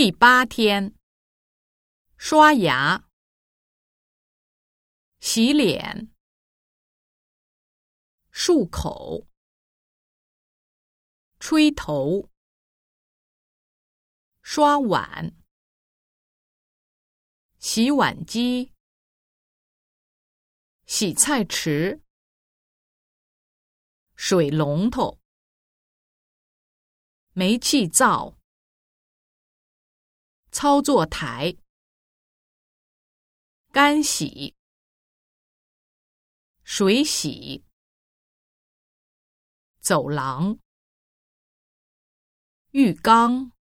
第八天，刷牙、洗脸、漱口、吹头、刷碗、洗碗机、洗菜池、水龙头、煤气灶。操作台、干洗、水洗、走廊、浴缸、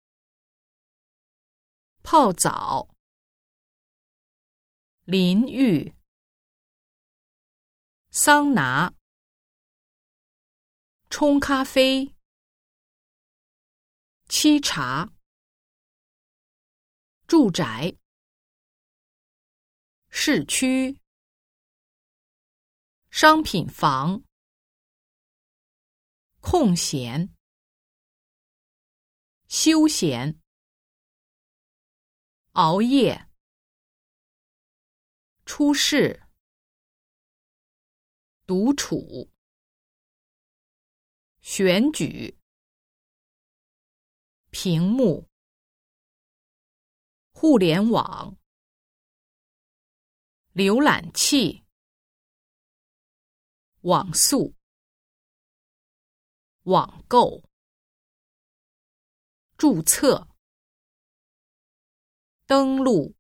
泡澡、淋浴、桑拿、冲咖啡、沏茶。住宅、市区、商品房、空闲、休闲、熬夜、出事、独处、选举、屏幕。互联网、浏览器、网速、网购、注册、登录、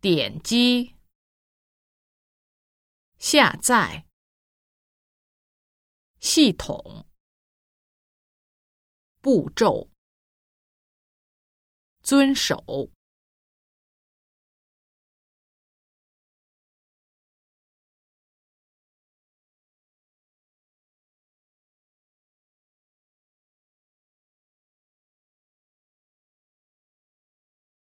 点击、下载、系统、步骤。遵守。